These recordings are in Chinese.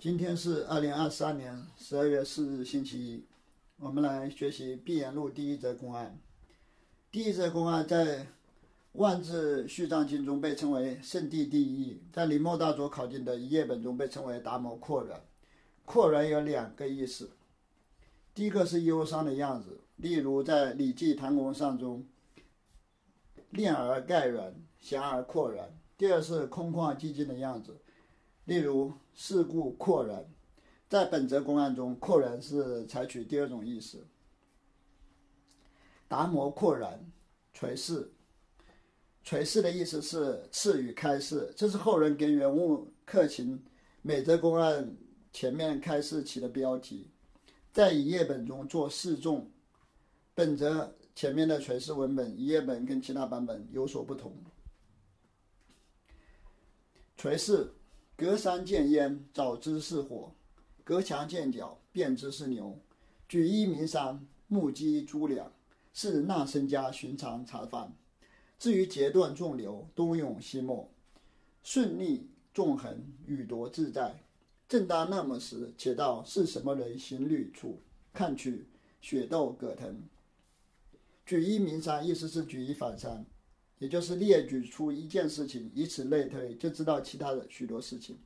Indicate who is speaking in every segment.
Speaker 1: 今天是二零二三年十二月四日，星期一。我们来学习《碧岩录》第一则公案。第一则公案在《万字序章经》中被称为“圣地第一”，在林默大佐考经的一页本中被称为“达摩阔然”。阔然有两个意思，第一个是忧伤的样子，例如在《礼记·唐公上》中，“恋而盖软，降而阔然”；第二是空旷寂静的样子。例如事故扩然，在本则公案中，扩然是采取第二种意思。达摩扩然垂示，垂示的意思是赐予开示，这是后人给原物克勤每则公案前面开示起的标题，在一页本中做示众。本则前面的垂示文本一页本跟其他版本有所不同。垂示。隔山见烟，早知是火；隔墙见角，便知是牛。举一鸣三，目击诸两，是那僧家寻常茶饭。至于截断众流，东涌西没，顺逆纵横，语夺自在。正当那么时，且道是什么人行旅处？看去，雪窦葛藤。举一鸣三，意思是举一反三。也就是列举出一件事情，以此类推，就知道其他的许多事情。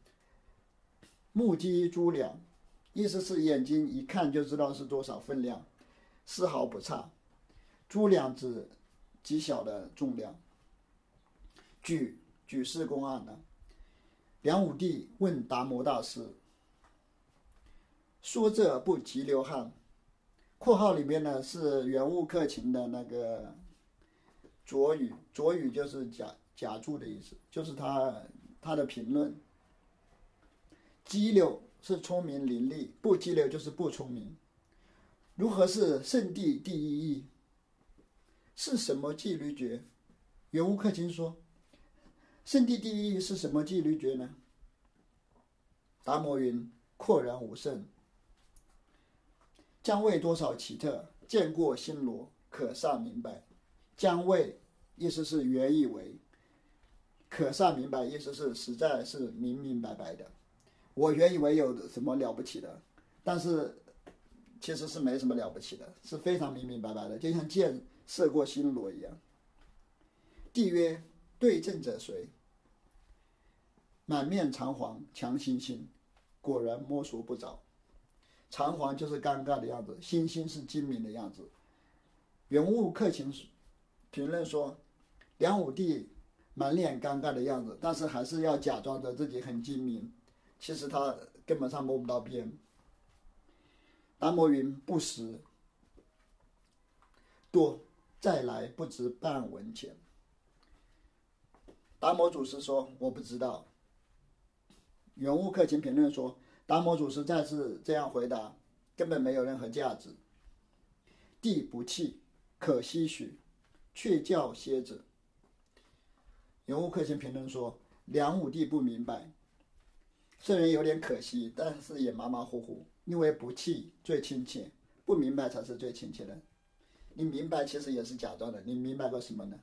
Speaker 1: 目击诸两，意思是眼睛一看就知道是多少分量，丝毫不差。诸两指极小的重量。举举世公案呢？梁武帝问达摩大师：“说这不急流汗？”（括号里面呢是原物克勤的那个。拙语，拙语就是假假注的意思，就是他他的评论。激流是聪明伶俐，不激流就是不聪明。如何是圣地第一义？是什么纪律诀？原无克勤说，圣地第一义是什么纪律诀呢？达摩云：阔然无胜，将为多少奇特？见过新罗，可善明白。将谓意思是原以为，可善明白意思是实在是明明白白的。我原以为有什么了不起的，但是其实是没什么了不起的，是非常明明白白的，就像箭射过星罗一样。帝曰：对阵者谁？满面长黄，强星星，果然摸索不着。长黄就是尴尬的样子，星星是精明的样子。原物克勤。评论说，梁武帝满脸尴尬的样子，但是还是要假装着自己很精明，其实他根本上摸不到边。达摩云不识，多再来不值半文钱。达摩祖师说我不知道。原物克勤评论说，达摩祖师再次这样回答，根本没有任何价值。地不弃，可惜许。却叫蝎子。人物克勤评论说：“梁武帝不明白，虽然有点可惜，但是也马马虎虎。因为不气最亲切，不明白才是最亲切的。你明白其实也是假装的。你明白个什么呢？”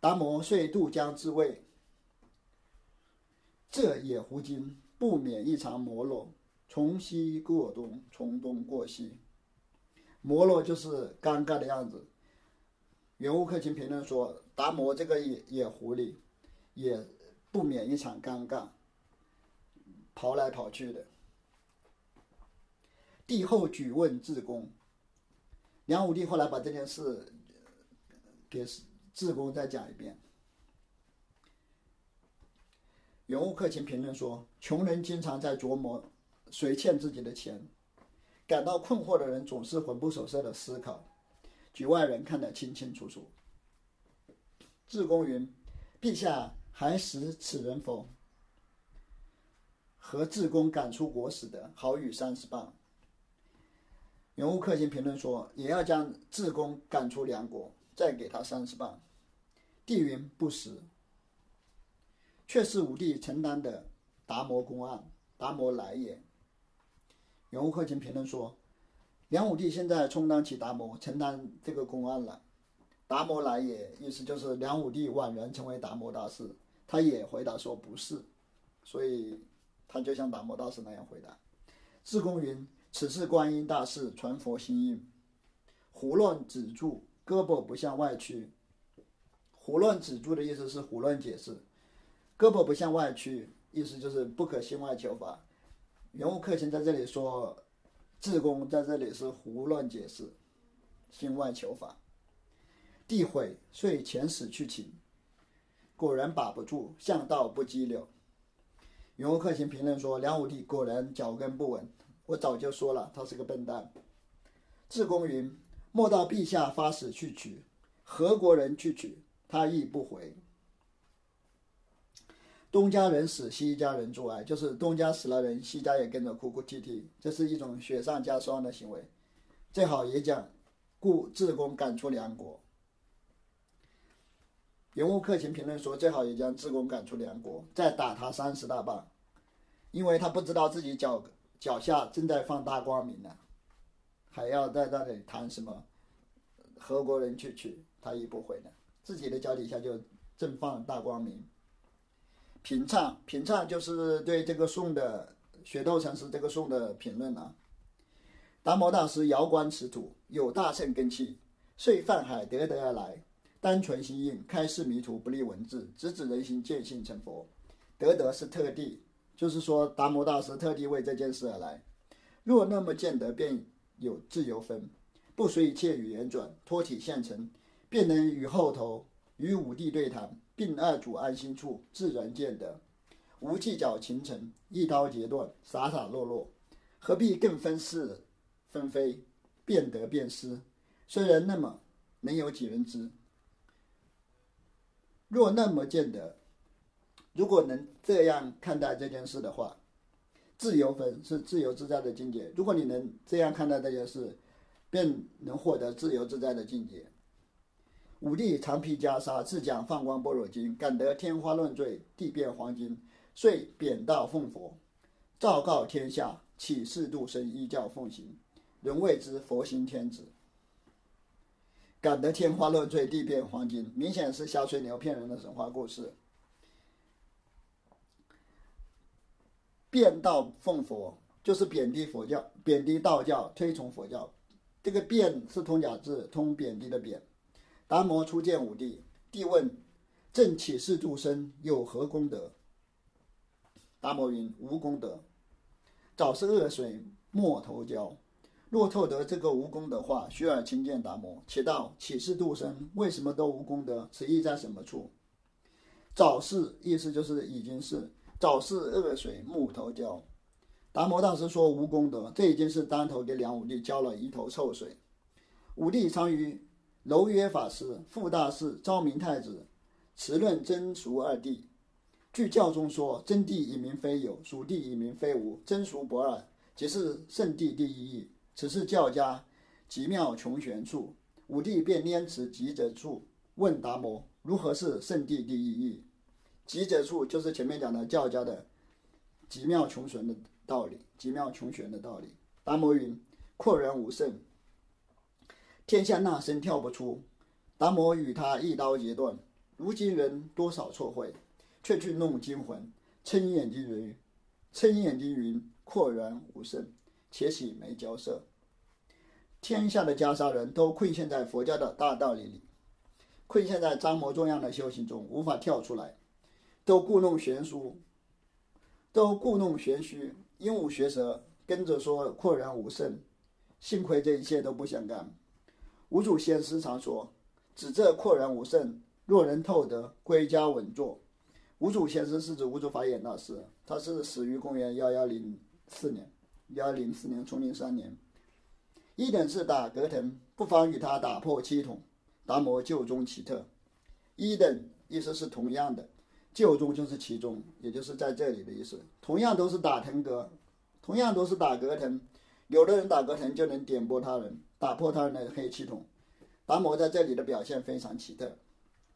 Speaker 1: 达摩遂渡江自卫，这野狐精不免异常摩罗，从西过东，从东过西。摩罗就是尴尬的样子。原物克勤评论说：“达摩这个野野狐狸，也不免一场尴尬，跑来跑去的。”帝后举问智公，梁武帝后来把这件事给智公再讲一遍。原物克勤评论说：“穷人经常在琢磨谁欠自己的钱，感到困惑的人总是魂不守舍的思考。”局外人看得清清楚楚。智公云：“陛下还识此人否？”和智公赶出国使的，好与三十棒。原物克勤评论说：“也要将智公赶出梁国，再给他三十棒。”帝云：“不识。”却是武帝承担的达摩公案，达摩来也。原物克勤评论说。梁武帝现在充当起达摩，承担这个公案了。达摩来也，意思就是梁武帝宛然成为达摩大师。他也回答说不是，所以他就像达摩大师那样回答。智公云：“此次观音大士传佛心印，胡乱止住，胳膊不向外屈。胡乱止住的意思是胡乱解释，胳膊不向外屈，意思就是不可心外求法。圆悟克勤在这里说，智公在这里是胡乱解释，心外求法。地悔，遂遣使去请，果然把不住，向道不羁留。袁悟克勤评论说：“梁武帝果然脚跟不稳，我早就说了，他是个笨蛋。”智公云：“莫道陛下发使去取，何国人去取，他亦不回。东家人死，西家人助哀，就是东家死了人，西家也跟着哭哭啼啼，这是一种雪上加霜的行为。最好也讲，故自公赶出梁国。”袁悟克勤评论说：“最好也将自公赶出梁国，再打他三十大棒，因为他不知道自己脚脚下正在放大光明呢，还要在那里谈什么何国人去取，他也不会的，自己的脚底下就正放大光明。”评唱评唱就是对这个颂的雪窦禅师这个颂的评论啊。达摩大师遥观此土，有大乘根器，遂泛海得得而来。单纯心印，开示迷途，不立文字，直指人心，见性成佛。得得是特地，就是说达摩大师特地为这件事而来。若那么见得，便有自由分，不随一切语言转，脱体现成，便能与后头与五帝对谈，并二主安心处，自然见得，无计较情程，一刀截断，洒洒落落，何必更分是分非，变得变失？虽然那么，能有几人知？若那么见得，如果能这样看待这件事的话，自由分是自由自在的境界。如果你能这样看待这件事，便能获得自由自在的境界。武帝长披袈裟，自讲《放光般若经》，感得天花乱坠，地变黄金，遂贬道奉佛，昭告天下，起示度生，依教奉行，人谓之佛心天子。感得天花乱坠，地变黄金，明显是小水牛骗人的神话故事。变道奉佛，就是贬低佛教，贬低道教，推崇佛教。这个“变”是通假字，通贬低的“贬”。达摩初见武帝，帝问：“朕起誓度生，有何功德？”达摩云：“无功德，早是恶水，莫头浇。”若透得这个无功的话，需尔亲见达摩，且道起誓度生，为什么都无功德？此意在什么处？早是意思就是已经是早是恶水木头浇。达摩大师说无功德，这已经是当头给梁武帝浇了一头臭水。武帝常与柔约法师、傅大士、昭明太子持论真俗二谛。据教中说，真谛以名非有，俗谛以名非无，真俗不二，即是圣谛第一义。此是教家极妙穷玄处，武帝便拈此极者处，问达摩如何是圣地第一义。极者处就是前面讲的教家的极妙穷玄的道理，极妙穷玄的道理。达摩云：阔然无圣，天下那僧跳不出。达摩与他一刀截断。如今人多少错会，却去弄惊魂，称眼睛云，称眼睛云，阔然无圣。且喜没交涉，天下的袈裟人都困陷在佛教的大道理里，困陷在张摩中样的修行中，无法跳出来，都故弄玄虚，都故弄玄虚，鹦鹉学舌，跟着说阔然无圣。幸亏这一切都不想干。无主先师常说：“指这阔然无圣，若人透得，归家稳坐。”无主先师是指无主法眼大师，他是死于公元幺幺零四年。幺零四年，崇宁三年，一等是打格腾，不妨与他打破七统。达摩旧中奇特，一等意思是同样的，旧中就是其中，也就是在这里的意思。同样都是打腾格，同样都是打格腾，有的人打格腾就能点拨他人，打破他人的黑气统。达摩在这里的表现非常奇特，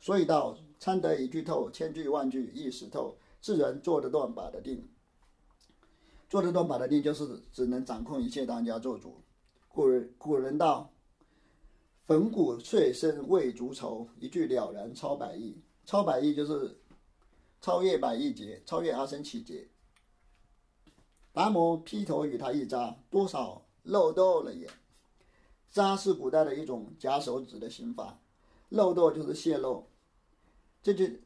Speaker 1: 所以道参得一句透，千句万句一识透，自然做得断，把得定。做得断把的定，就是只能掌控一切当家做主。古人古人道：“粉骨碎身未足愁，一句了然超百亿。”超百亿就是超越百亿劫，超越阿僧祇劫。达摩劈头与他一扎，多少漏斗了也。扎是古代的一种夹手指的刑罚，漏斗就是泄露。这句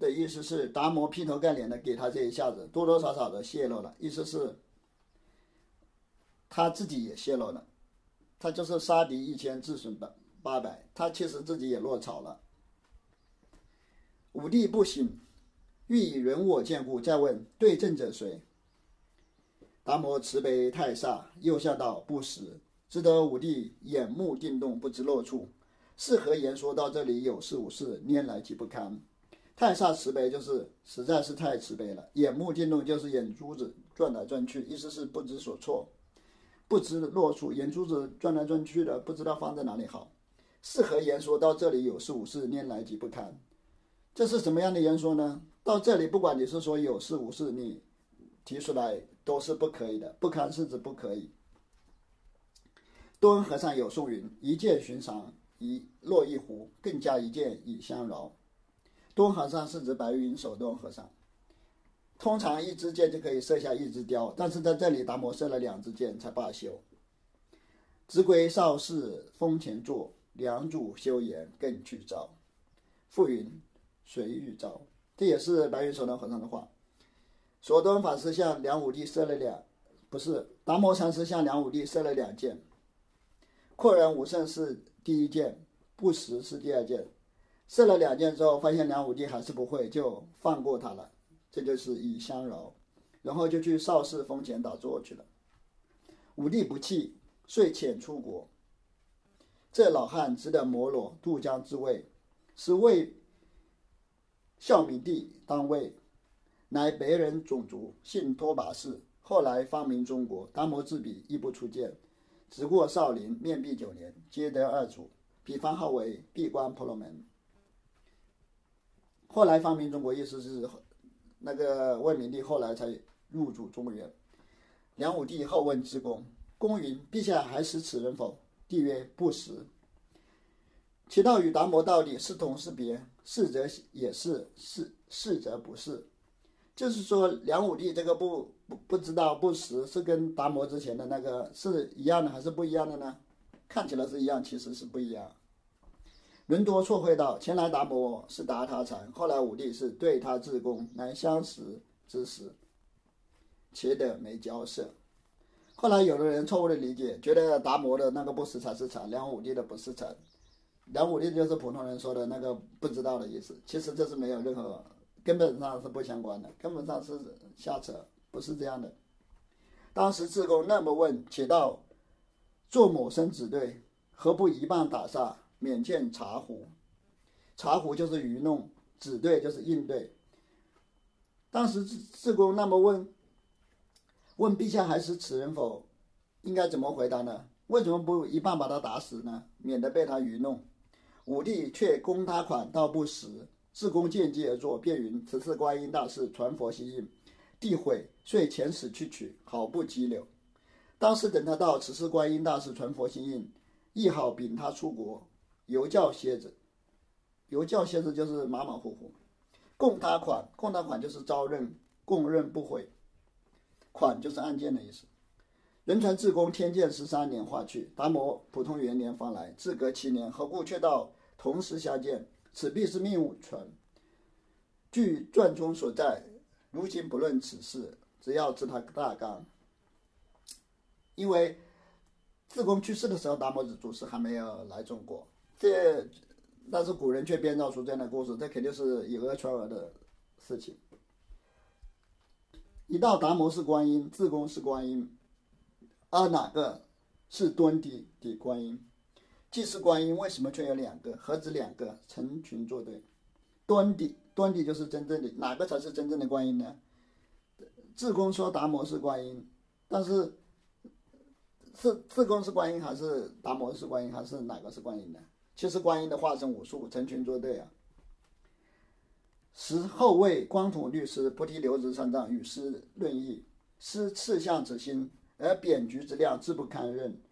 Speaker 1: 的意思是，达摩劈头盖脸的给他这一下子，多多少少的泄露了，意思是他自己也泄露了。他就是杀敌一千，自损八八百，他其实自己也落草了。武帝不醒，欲以人我见故，再问对阵者谁？达摩慈悲太煞，又笑道：“不识。”只得武帝眼目定动，不知落处。是何言说到这里有事无事，拈来极不堪。太煞慈悲就是实在是太慈悲了，眼目定动就是眼珠子转来转去，意思是不知所措，不知落处，眼珠子转来转去的，不知道放在哪里好。是何言说到这里有事无事，拈来极不堪。这是什么样的言说呢？到这里，不管你是说有事无事，你提出来都是不可以的，不堪是指不可以。多恩和尚有宋云：“一见寻常，一落一壶，更加一见已相饶。”多恩和尚是指白云守多恩和尚。通常一支箭就可以射下一只雕，但是在这里达摩射了两支箭才罢休。直归少室风前坐，两主休言更去招。复云：“谁欲招？”这也是白云守多和尚的话。所多恩法师向梁武帝射了两，不是达摩禅师向梁武帝射了两箭。阔人无胜是第一件，不识是第二件。射了两箭之后，发现梁武帝还是不会，就放过他了。这就是以相饶，然后就去少室风前打坐去了。武帝不弃，遂遣出国。这老汉只得摩罗渡江之位，是为孝明帝当位，乃别人种族，姓托跋氏，后来发明中国。达摩自比亦不出见。直过少林，面壁九年，皆得二祖，比方号为闭关婆罗门。后来发明中国，意思是那个魏明帝后来才入主中原。梁武帝后问之公，公云：“陛下还识此人否？”帝曰：“不识。”其道与达摩道理是同是别？是则也是，是是则不是。就是说，梁武帝这个不不不知道不识，是跟达摩之前的那个是一样的还是不一样的呢？看起来是一样，其实是不一样。伦多错会道，前来达摩是达他禅，后来武帝是对他自宫，乃相识之时，且得没交涉。后来有的人错误的理解，觉得达摩的那个不识才是禅，梁武帝的不是禅。梁武帝就是普通人说的那个不知道的意思，其实这是没有任何。根本上是不相关的，根本上是瞎扯，不是这样的。当时智公那么问，且道：“做某生子对，何不一棒打杀，免见茶壶？茶壶就是愚弄，子对就是应对。”当时智智公那么问，问陛下还是此人否？应该怎么回答呢？为什么不一棒把他打死呢？免得被他愚弄。武帝却攻他款，道不实。自公见机而作，便云：“此次观音大士传佛心印，地毁，遂遣使去取，好不羁留。”当时等他到此次观音大士传佛心印，亦好禀他出国，犹教蝎子。犹教蝎子就是马马虎虎。供他款，供他款就是招认，供认不悔。款就是案件的意思。人传自公天监十三年化去，达摩普通元年方来，自隔七年，何故却到同时相见？此必是命存。据传中所在，如今不论此事，只要知他大纲。因为自公去世的时候，达摩祖师还没有来中国，这但是古人却编造出这样的故事，这肯定是以讹传讹的事情。一到达摩是观音，自公是观音，而哪个是端地的观音？既是观音，为什么却有两个？何止两个？成群作对。端地，端地就是真正的，哪个才是真正的观音呢？智公说达摩是观音，但是是智公是观音，还是达摩是观音，还是哪个是观音呢？其实观音的化身无数，成群作对啊。时后为光统律师菩提留子三藏与师论议，师赤相之心，而扁菊之量，自不堪任，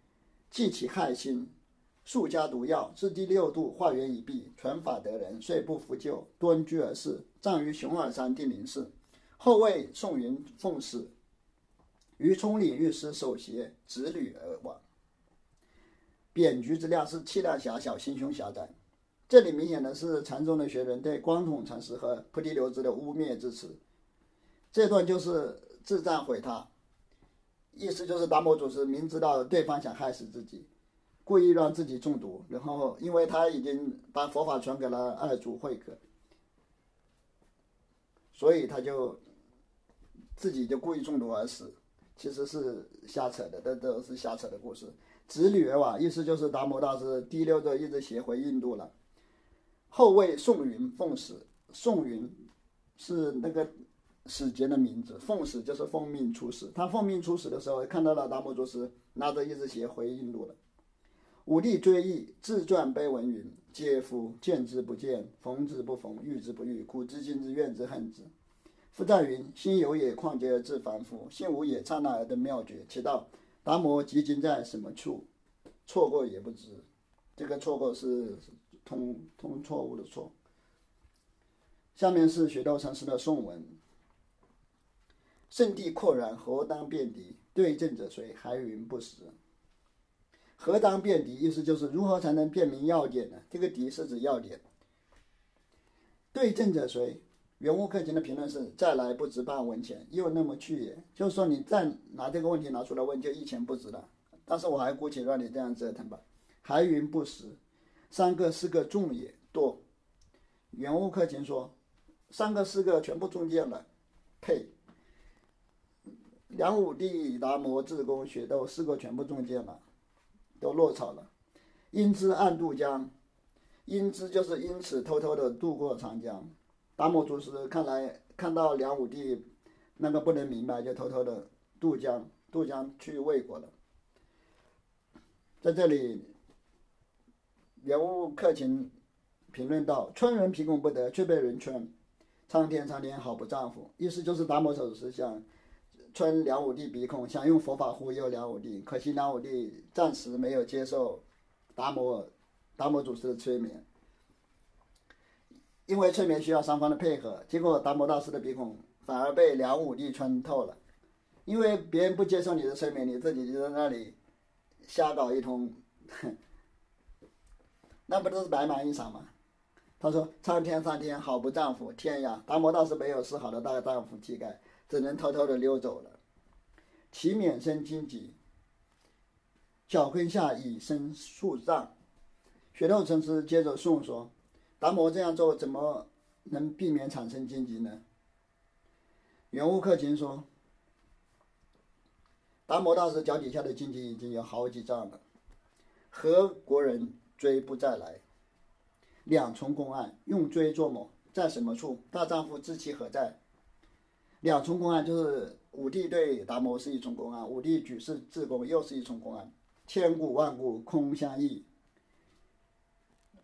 Speaker 1: 既起害心。数家毒药至第六度化缘已毕，传法得人，遂不复救，端居而逝，葬于熊耳山定陵寺。后为宋云奉使，于冲礼御史手携直履而往。扁局之量是气量狭小，心胸狭窄。这里明显的是禅宗的学人对光统禅师和菩提流子的污蔑之词。这段就是自赞毁他，意思就是达摩祖师明知道对方想害死自己，故意让自己中毒，然后因为他已经把佛法传给了二祖慧可，所以他就自己就故意中毒而死。其实是瞎扯的，这都是瞎扯的故事。直履而往，意思就是达摩大师提溜着一只鞋回印度了。后为宋云奉使，宋云是那个使节的名字，奉使就是奉命出使。他奉命出使的时候，看到了达摩祖师拿着一只鞋回印度了。武帝追忆，自传碑文云：“嗟夫！见之不见，逢之不逢，遇之不遇，古之今之怨之恨之。”夫赞云：“心有也，况且自凡夫；心无也，刹那而得妙觉。”其道。达摩即今在什么处？错过也不知。这个错过是通通错误的错。下面是雪道禅师的颂文：圣地阔然，何当辩敌？对阵者谁？还云不识。何当辩敌？意思就是如何才能辨明要点呢？这个敌是指要点。对阵者谁？原物克勤的评论是：再来不值半文钱，又那么去也。就是说，你再拿这个问题拿出来问，就一钱不值了。但是我还姑且让你这样折腾吧。还云不实，三个四个中也多。原物克勤说：三个四个全部中箭了，呸！梁武帝、达摩、智公、雪窦四个全部中箭了，都落草了。因之暗渡江，因之就是因此偷偷的渡过长江。达摩祖师看来看到梁武帝那个不能明白，就偷偷的渡江渡江去魏国了。在这里，原物克勤评论道：“村人皮孔不得，却被人春。苍天苍天，好不丈夫。”意思就是达摩祖师想穿梁武帝鼻孔，想用佛法忽悠梁武帝，可惜梁武帝暂时没有接受达摩达摩祖师的催眠。因为催眠需要双方的配合，结果达摩大师的鼻孔反而被梁武帝穿透了。因为别人不接受你的催眠，你自己就在那里瞎搞一通，那不都是白忙一场吗？他说：“苍天苍天，好不丈夫！天呀，达摩大师没有丝毫的大丈夫气概，只能偷偷的溜走了。其免生荆棘，脚跟下已生树障。”雪窦禅师接着诵说。达摩这样做怎么能避免产生荆棘呢？原物克勤说：“达摩大师脚底下的荆棘已经有好几丈了。何国人追不再来？两重公案，用追作某，在什么处？大丈夫知其何在？两重公案就是武帝对达摩是一重公案，武帝举世自宫又是一重公案，千古万古空相忆。”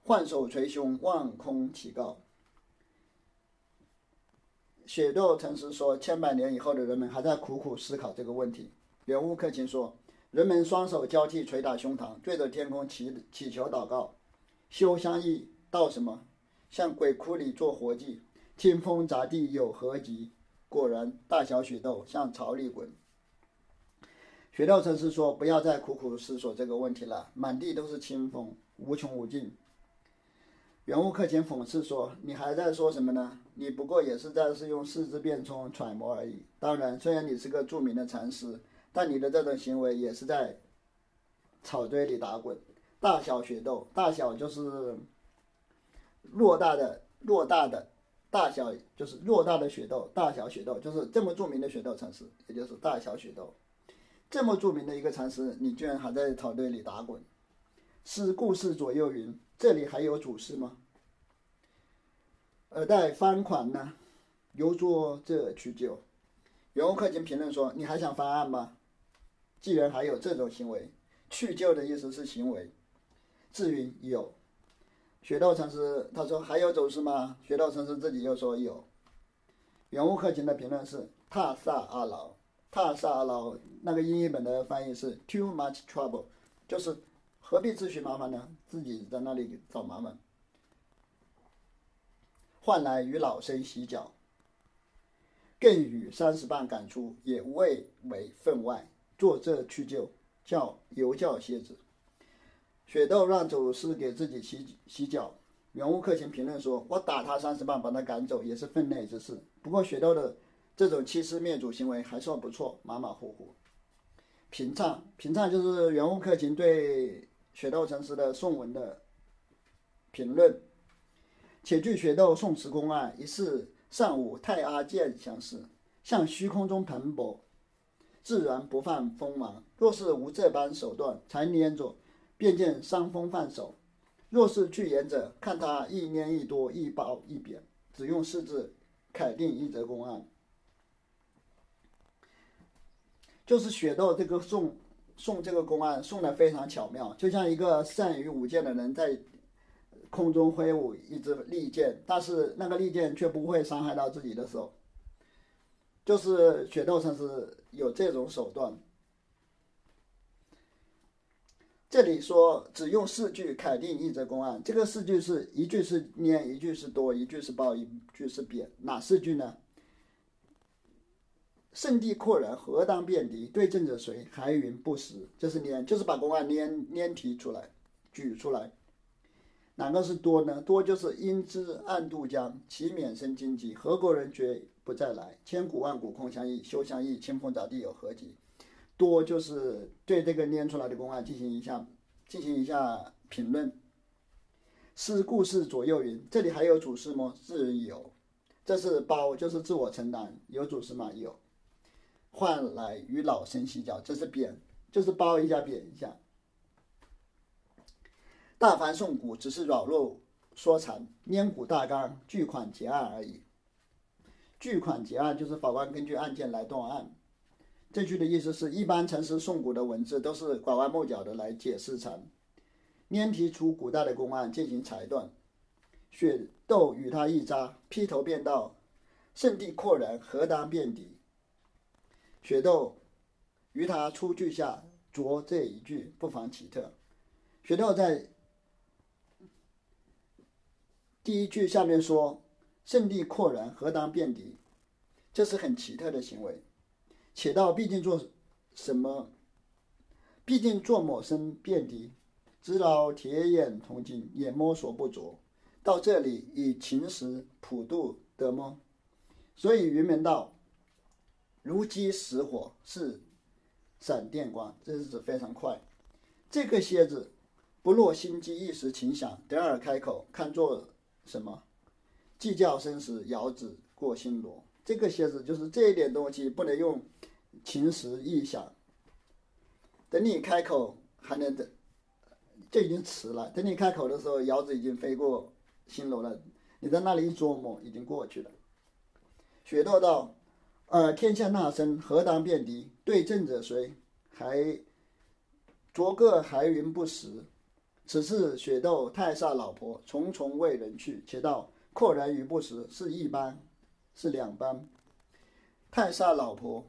Speaker 1: 换手捶胸，望空提告。雪窦禅师说：“千百年以后的人们还在苦苦思考这个问题。”圆悟克勤说：“人们双手交替捶打胸膛，对着天空祈祈求祷告。修相忆道什么？向鬼窟里做活计。听风砸地有何急？果然，大小雪豆向槽里滚。”雪豆禅师说：“不要再苦苦思索这个问题了，满地都是清风，无穷无尽。”原物克勤讽刺说：“你还在说什么呢？你不过也是在是用四肢变通揣摩而已。当然，虽然你是个著名的禅师，但你的这种行为也是在草堆里打滚。大小雪豆，大小就是偌大的偌大的，大小就是偌大的雪窦，大小雪窦就是这么著名的雪窦禅师，也就是大小雪窦，这么著名的一个禅师，你居然还在草堆里打滚。”是故事左右云：“这里还有主事吗？”尔待翻款呢？犹作这取救。袁物克勤评论说：“你还想翻案吗？既然还有这种行为，去救的意思是行为。”至云有。雪道禅师他说：“还有走势吗？”雪道禅师自己又说有。袁物克勤的评论是：“踏萨阿劳，踏萨阿劳。”那个英译本的翻译是 “too much trouble”，就是。何必自寻麻烦呢？自己在那里找麻烦，换来与老身洗脚。更与三十棒赶出，也未为分外。作这去就，叫犹教蝎子。雪豆让走是给自己洗洗脚。原物客卿评论说：“我打他三十棒，把他赶走，也是分内之事。不过雪豆的这种欺师灭祖行为还算不错，马马虎虎。”平唱，平唱就是原物客卿对雪豆禅师的宋文的评论。且据雪豆宋词公案，一次上午太阿剑相似，向虚空中蓬勃，自然不犯锋芒。若是无这般手段，才捏着。便见伤风犯手。若是具言者，看他一拈一多，一褒一贬，只用四字楷定一则公案。就是雪豆这个送送这个公案送的非常巧妙，就像一个善于舞剑的人在空中挥舞一支利剑，但是那个利剑却不会伤害到自己的手。就是雪豆算是有这种手段。这里说只用四句肯定一则公案，这个四句是一句是念，一句是多，一句是褒，一句是贬。哪四句呢？圣地阔然，何当辩敌？对阵者谁？还云不实。这是念，就是把公案念念提出来，举出来。哪个是多呢？多就是因之暗渡江，其免生荆棘。何国人绝不再来？千古万古空相忆，休相忆，清风早地有何及？多就是对这个念出来的公案进行一下进行一下评论。是故事左右云，这里还有主事吗？自人有，这是包，就是自我承担。有主事吗？有。换来与老生洗脚，这是贬，就是包一下贬一下。大凡宋古，只是扰弱说禅，拈骨大纲，巨款结案而已。巨款结案就是法官根据案件来断案。这句的意思是一般陈诗宋古的文字都是拐弯抹角的来解释禅，拈提出古代的公案进行裁断。雪豆与他一扎，劈头便道：“圣地阔然，何当辩敌？”雪豆与他出句下着这一句不妨奇特。雪豆在第一句下面说：“圣地阔然，何当辩敌？”这是很奇特的行为。且道毕竟做什么？毕竟做某生辩敌，直老铁眼铜镜，也摸索不着。到这里以勤实普度得么？所以云门道如饥似火，是闪电光，这是指非常快。这个蝎子不落心机，一时情想，得而开口，看作什么？计较生死，遥指过心罗。这个蝎子就是这一点东西不能用。情时意想，等你开口还能等，就已经迟了。等你开口的时候，遥子已经飞过新楼了。你在那里一琢磨，已经过去了。雪豆道：“尔天下那声，何当辩敌？对阵者谁？还着个还云不实。此次雪豆太煞老婆，重重为人去。且道阔然与不实是一般，是两般。太煞老婆。”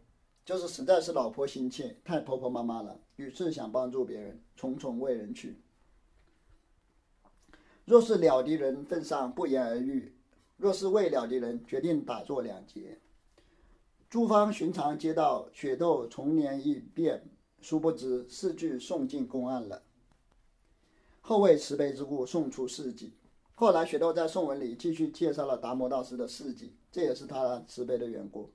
Speaker 1: 就是实在是老婆心切，太婆婆妈妈了，于是想帮助别人，重重为人去。若是了敌人份上不言而喻，若是未了敌人，决定打作两截。诸方寻常皆道雪窦重年一变，殊不知四句送进公案了。后为慈悲之故，送出事迹。后来雪窦在宋文里继续介绍了达摩大师的事迹，这也是他慈悲的缘故。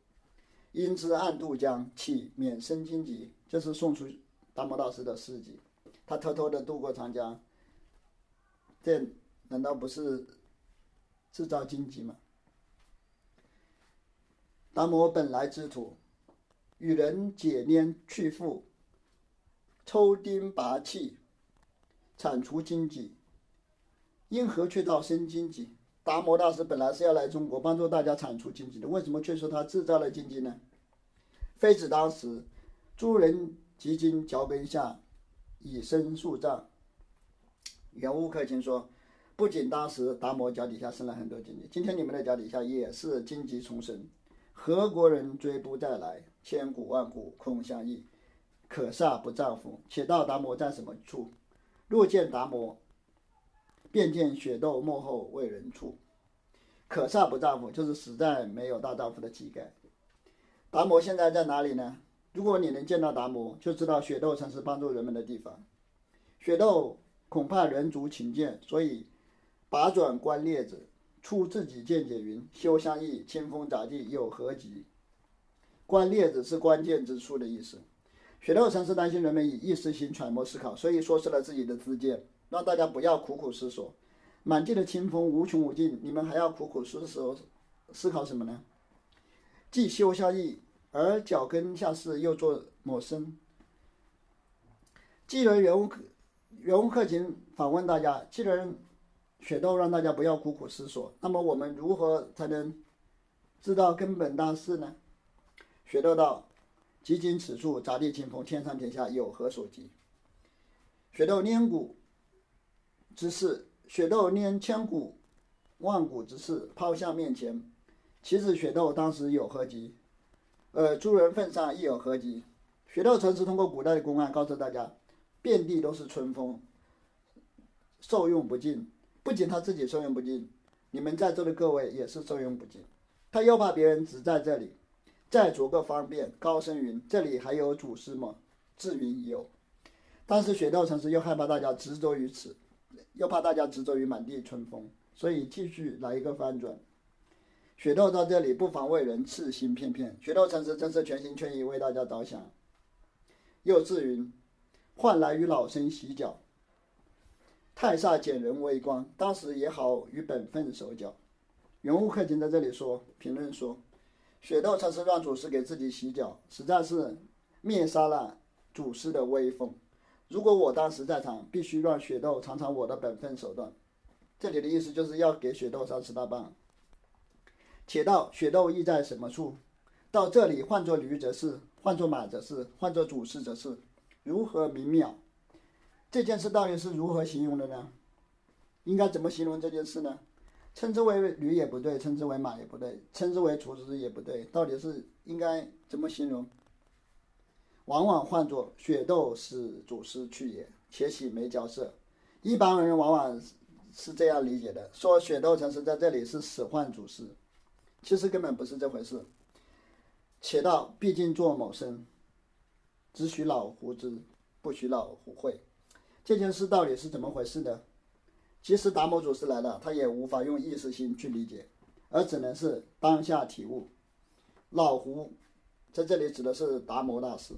Speaker 1: 因之暗渡江，岂免生荆棘？这是送出达摩大师的事迹。他偷偷的渡过长江，这难道不是制造荆棘吗？达摩本来之土，与人解拈去缚，抽钉拔气，铲除荆棘，因何却道生荆棘？达摩大师本来是要来中国帮助大家铲除荆棘的，为什么却说他制造了荆棘呢？非子当时诸人及今脚跟下，以身数丈。原物客卿说，不仅当时达摩脚底下生了很多荆棘，今天你们的脚底下也是荆棘丛生。何国人追不再来？千古万古空相忆，可煞不丈夫。且道达摩在什么处？若见达摩。便见雪窦幕后为人处，可煞不丈夫，就是实在没有大丈夫的气概。达摩现在在哪里呢？如果你能见到达摩，就知道雪窦曾是帮助人们的地方。雪窦恐怕人族轻贱，所以拔转观列子，出自己见解云：“休相异，清风杂技有何极？”观列子是关键之处的意思。雪窦曾是担心人们以意识心揣摩思考，所以说出了自己的自见，让大家不要苦苦思索。满地的清风无穷无尽，你们还要苦苦思索思考什么呢？既修相异。而脚跟下势又做某身。既然人物人物客情访问大家，既然雪豆让大家不要苦苦思索，那么我们如何才能知道根本大事呢？雪豆道：“即今此处，杂地清风，天上天下有何所及？”雪豆拈古之事，雪豆拈千古万古之事抛向面前，岂止雪豆当时有何急？呃，诸人份上亦有何及？雪窦禅师通过古代的公案告诉大家，遍地都是春风，受用不尽。不仅他自己受用不尽，你们在座的各位也是受用不尽。他又怕别人只在这里，再逐个方便，高声云：“这里还有祖师吗？”智云有。但是雪窦禅师又害怕大家执着于此，又怕大家执着于满地春风，所以继续来一个翻转。雪豆在这里不妨为人赤心片片，雪豆禅师真是全心全意为大家着想。又自云：“换来与老僧洗脚，太煞减人微光，当时也好与本分手脚。”云雾客卿在这里说评论说，雪豆禅师让祖师给自己洗脚，实在是灭杀了祖师的威风。如果我当时在场，必须让雪豆尝尝我的本分手段。这里的意思就是要给雪豆三十大棒。且道雪窦意在什么处？到这里换作驴则是，换作马则是，换作主事则是，如何明了？这件事到底是如何形容的呢？应该怎么形容这件事呢？称之为驴也不对，称之为马也不对，称之为厨师也不对，到底是应该怎么形容？往往换作雪窦使祖师去也，且喜没交涉。一般人往往是这样理解的，说雪窦城是在这里是使唤祖师。其实根本不是这回事。且道毕竟做某生，只许老胡知，不许老胡会。这件事到底是怎么回事呢？即使达摩祖师来了，他也无法用意识心去理解，而只能是当下体悟。老胡在这里指的是达摩大师。